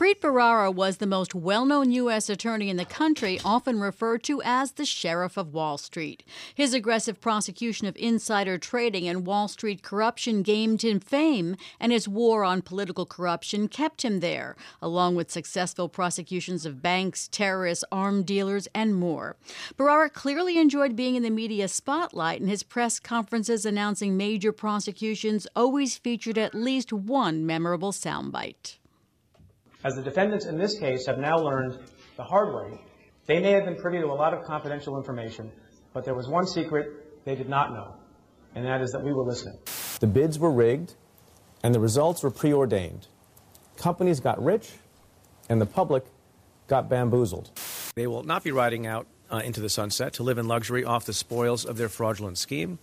Preet Bharara was the most well known U.S. attorney in the country, often referred to as the Sheriff of Wall Street. His aggressive prosecution of insider trading and Wall Street corruption gained him fame, and his war on political corruption kept him there, along with successful prosecutions of banks, terrorists, armed dealers, and more. Bharara clearly enjoyed being in the media spotlight, and his press conferences announcing major prosecutions always featured at least one memorable soundbite. As the defendants in this case have now learned the hard way, they may have been privy to a lot of confidential information, but there was one secret they did not know, and that is that we were listening. The bids were rigged, and the results were preordained. Companies got rich, and the public got bamboozled. They will not be riding out uh, into the sunset to live in luxury off the spoils of their fraudulent scheme.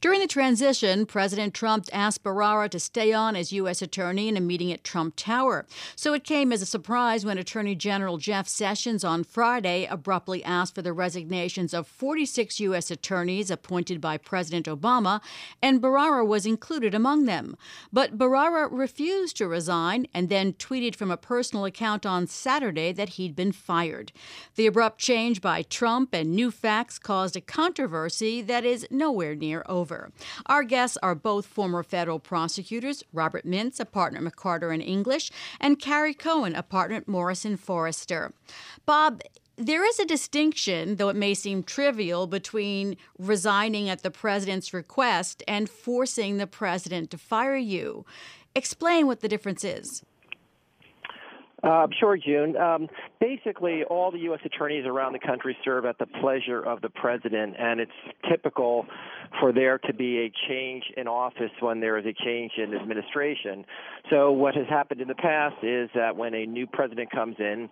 During the transition, President Trump asked Bharara to stay on as U.S. Attorney in a meeting at Trump Tower. So it came as a surprise when Attorney General Jeff Sessions on Friday abruptly asked for the resignations of 46 U.S. attorneys appointed by President Obama, and Bharara was included among them. But Bharara refused to resign and then tweeted from a personal account on Saturday that he'd been fired. The abrupt change by Trump and new facts caused a controversy that is nowhere near over over. Our guests are both former federal prosecutors Robert Mintz, a partner at McCarter and English, and Carrie Cohen, a partner at Morrison Foerster. Bob, there is a distinction, though it may seem trivial, between resigning at the president's request and forcing the president to fire you. Explain what the difference is. Uh, sure, June. Um, basically, all the U.S. attorneys around the country serve at the pleasure of the president, and it's typical for there to be a change in office when there is a change in administration. So, what has happened in the past is that when a new president comes in,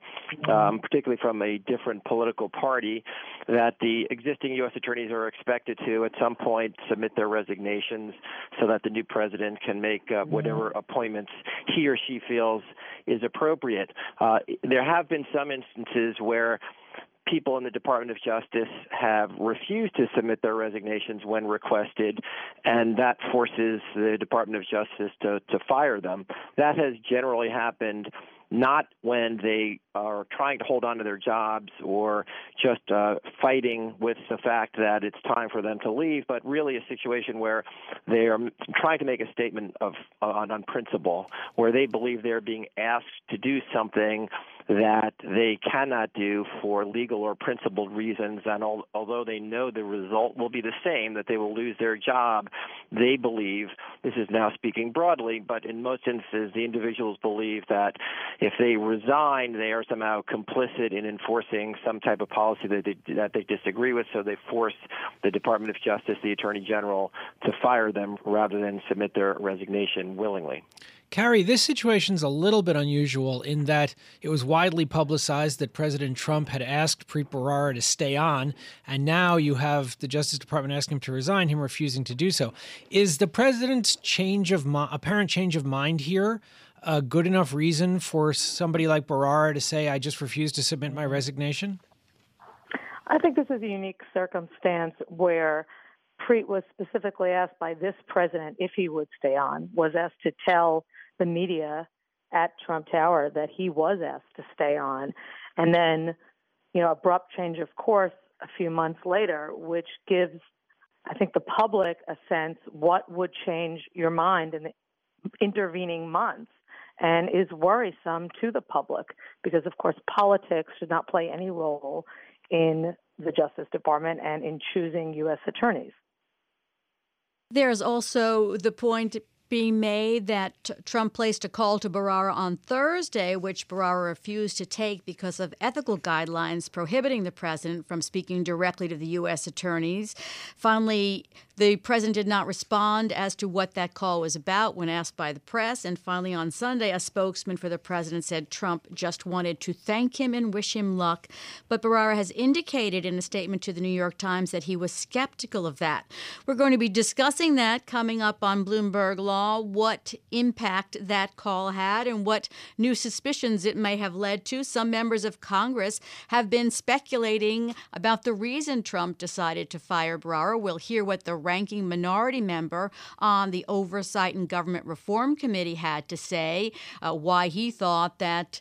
um, particularly from a different political party, that the existing U.S. attorneys are expected to, at some point, submit their resignations so that the new president can make uh, whatever appointments he or she feels is appropriate. Uh, there have been some instances where people in the Department of Justice have refused to submit their resignations when requested, and that forces the Department of Justice to, to fire them. That has generally happened not when they are trying to hold on to their jobs or just uh, fighting with the fact that it's time for them to leave, but really a situation where they are trying to make a statement of on, on principle, where they believe they're being asked to do something that they cannot do for legal or principled reasons. And al- although they know the result will be the same, that they will lose their job, they believe, this is now speaking broadly, but in most instances, the individuals believe that if they resign, they are somehow complicit in enforcing some type of policy that they, that they disagree with, so they force the Department of Justice, the Attorney General, to fire them rather than submit their resignation willingly. Carrie, this situation is a little bit unusual in that it was widely publicized that President Trump had asked Preet Bharara to stay on, and now you have the Justice Department asking him to resign, him refusing to do so. Is the president's change of apparent change of mind here a good enough reason for somebody like Bharara to say, "I just refuse to submit my resignation"? I think this is a unique circumstance where Preet was specifically asked by this president if he would stay on, was asked to tell the media at Trump Tower that he was asked to stay on. And then, you know, abrupt change of course a few months later, which gives, I think, the public a sense what would change your mind in the intervening months and is worrisome to the public because, of course, politics should not play any role in the Justice Department and in choosing U.S. attorneys. There's also the point being made that Trump placed a call to Bharara on Thursday, which Bharara refused to take because of ethical guidelines prohibiting the president from speaking directly to the U.S. attorneys. Finally, the president did not respond as to what that call was about when asked by the press. And finally, on Sunday, a spokesman for the president said Trump just wanted to thank him and wish him luck. But Bharara has indicated in a statement to the New York Times that he was skeptical of that. We're going to be discussing that coming up on Bloomberg Law law, what impact that call had and what new suspicions it may have led to. Some members of Congress have been speculating about the reason Trump decided to fire Bharara. We'll hear what the ranking minority member on the Oversight and Government Reform Committee had to say, uh, why he thought that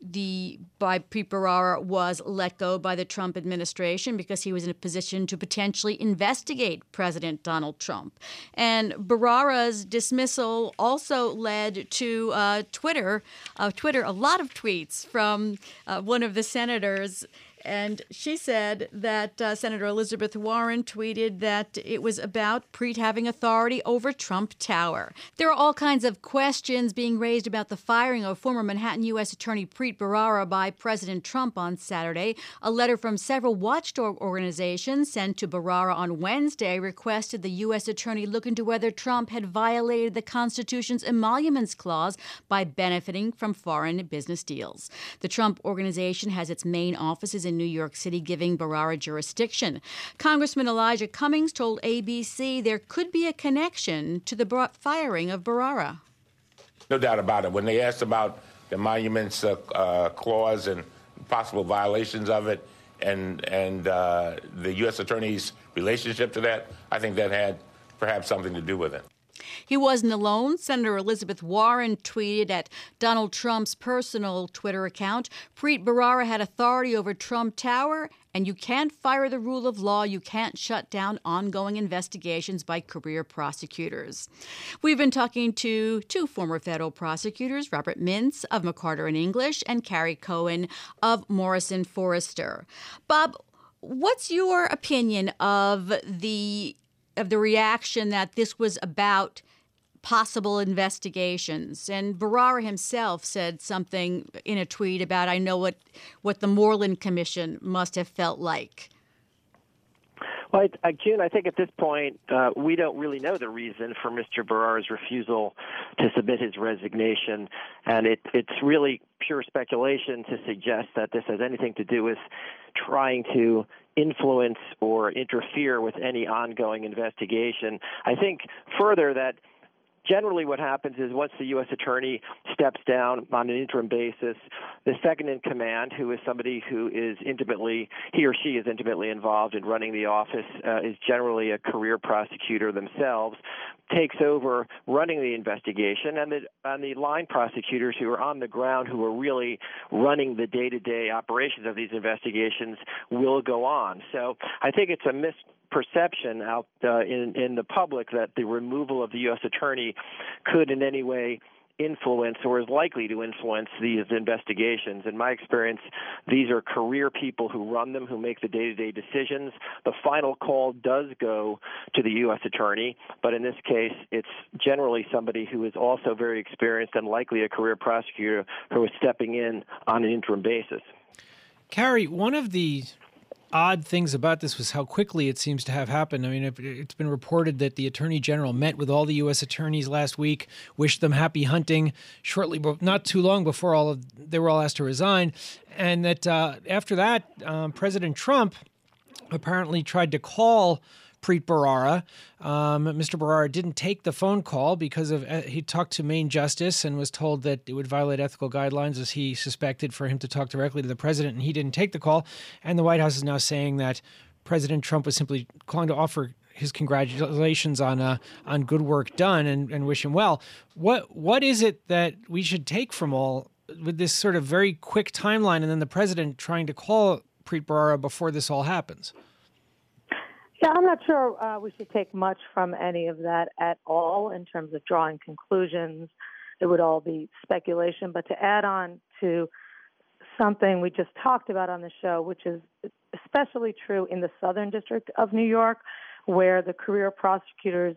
the by Preet was let go by the Trump administration because he was in a position to potentially investigate President Donald Trump. And Bharara's dismissal also led to uh, Twitter, uh, Twitter, a lot of tweets from uh, one of the senators and she said that uh, Senator Elizabeth Warren tweeted that it was about Preet having authority over Trump Tower. There are all kinds of questions being raised about the firing of former Manhattan U.S. Attorney Preet Bharara by President Trump on Saturday. A letter from several watchdog organizations sent to Bharara on Wednesday requested the U.S. Attorney look into whether Trump had violated the Constitution's emoluments clause by benefiting from foreign business deals. The Trump Organization has its main offices in in New York City giving Bharara jurisdiction. Congressman Elijah Cummings told ABC there could be a connection to the firing of Bharara. No doubt about it. When they asked about the emoluments uh, uh, clause and possible violations of it, and and uh, the U.S. Attorney's relationship to that, I think that had perhaps something to do with it. He wasn't alone. Senator Elizabeth Warren tweeted at Donald Trump's personal Twitter account Preet Bharara had authority over Trump Tower, and you can't fire the rule of law. You can't shut down ongoing investigations by career prosecutors. We've been talking to two former federal prosecutors, Robert Mintz of McCarter and English and Carrie Cohen of Morrison Foerster. Bob, what's your opinion of the of the reaction that this was about possible investigations. And Bharara himself said something in a tweet about, I know what, what the Moreland Commission must have felt like. Well, I, June, I think at this point uh, we don't really know the reason for Mr. Bharara's refusal to submit his resignation, and it, it's really pure speculation to suggest that this has anything to do with trying to influence or interfere with any ongoing investigation. I think further that generally what happens is once the U.S. attorney steps down on an interim basis, the second in command, who is somebody who is intimately, he or she is intimately involved in running the office, uh, is generally a career prosecutor themselves, takes over running the investigation, and the, and the line prosecutors who are on the ground, who are really running the day-to-day operations of these investigations, will go on. So I think it's a mis perception out uh, in in the public that the removal of the U.S. attorney could in any way influence or is likely to influence these investigations. In my experience, these are career people who run them, who make the day-to-day decisions. The final call does go to the U.S. attorney, but in this case, it's generally somebody who is also very experienced and likely a career prosecutor who is stepping in on an interim basis. Carrie, one of the odd things about this was how quickly it seems to have happened. I mean, it's been reported that the attorney general met with all the U.S. attorneys last week, wished them happy hunting shortly, but not too long before all of they were all asked to resign, and that uh, after that, um, President Trump apparently tried to call Preet Bharara. Um, Mr. Bharara didn't take the phone call because of uh, he talked to Main Justice and was told that it would violate ethical guidelines, as he suspected, for him to talk directly to the president, and he didn't take the call. And the White House is now saying that President Trump was simply calling to offer his congratulations on uh, on good work done and, and wish him well. What what is it that we should take from all with this sort of very quick timeline, and then the president trying to call Preet Bharara before this all happens? Yeah, I'm not sure uh, we should take much from any of that at all in terms of drawing conclusions. It would all be speculation. But to add on to something we just talked about on the show, which is especially true in the Southern District of New York, where the career prosecutors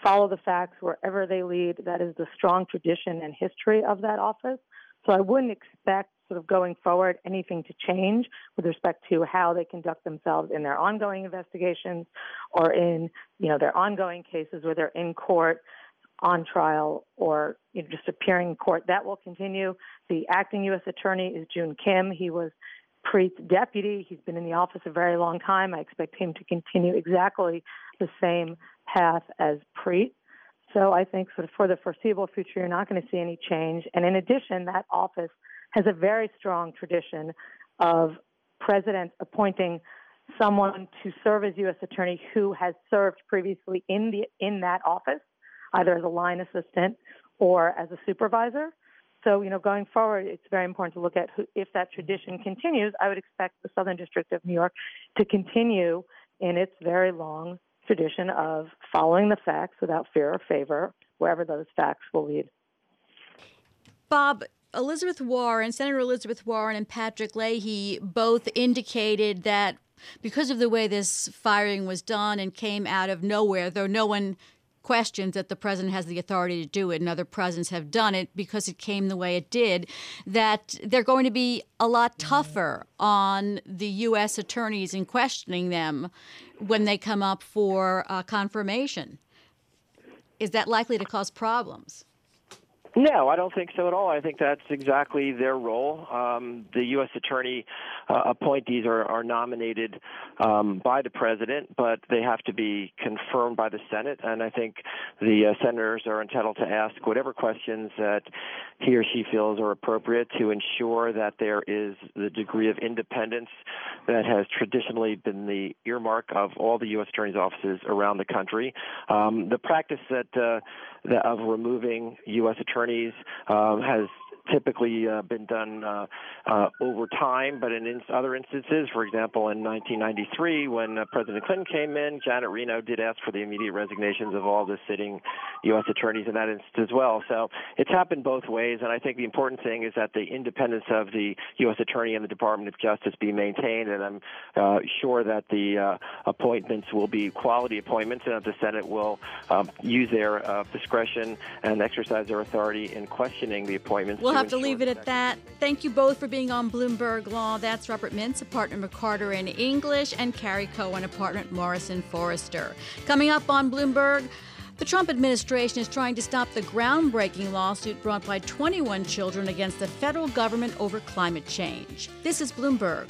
follow the facts wherever they lead. That is the strong tradition and history of that office. So I wouldn't expect sort of going forward anything to change with respect to how they conduct themselves in their ongoing investigations or in you know their ongoing cases where they're in court on trial or you know, just appearing in court. That will continue. The acting U.S. attorney is Joon Kim. He was Preet's deputy. He's been in the office a very long time. I expect him to continue exactly the same path as Preet. So I think sort of for the foreseeable future, you're not going to see any change. And in addition, that office has a very strong tradition of presidents appointing someone to serve as U.S. attorney who has served previously in the in that office, either as a line assistant or as a supervisor. So, you know, going forward, it's very important to look at who, if that tradition continues. I would expect the Southern District of New York to continue in its very long tradition of following the facts without fear or favor, wherever those facts will lead. Bob, Elizabeth Warren, Senator Elizabeth Warren, and Patrick Leahy both indicated that because of the way this firing was done and came out of nowhere, though no one questions that the president has the authority to do it and other presidents have done it because it came the way it did, that they're going to be a lot tougher on the U.S. attorneys in questioning them when they come up for uh, confirmation. Is that likely to cause problems? No, I don't think so at all. I think that's exactly their role. Um, the U.S. attorney uh, appointees are, are nominated um, by the president, but they have to be confirmed by the Senate. And I think the uh, senators are entitled to ask whatever questions that he or she feels are appropriate to ensure that there is the degree of independence that has traditionally been the earmark of all the U.S. attorneys' offices around the country. Um, the practice that, uh, of removing U.S. attorneys um, has typically uh, been done uh, uh, over time, but in, in other instances, for example, in 1993, when uh, President Clinton came in, Janet Reno did ask for the immediate resignations of all the sitting U.S. attorneys in that instance as well. So it's happened both ways, and I think the important thing is that the independence of the U.S. attorney and the Department of Justice be maintained, and I'm uh, sure that the uh, appointments will be quality appointments, and that the Senate will um, use their discretion and exercise their authority in questioning the appointments. We'll have to leave it at that. Thank you both for being on Bloomberg Law. That's Robert Mintz, a partner McCarter and English, and Carrie Cohen, a partner at Morrison Foerster. Coming up on Bloomberg. The Trump administration is trying to stop the groundbreaking lawsuit brought by 21 children against the federal government over climate change. This is Bloomberg.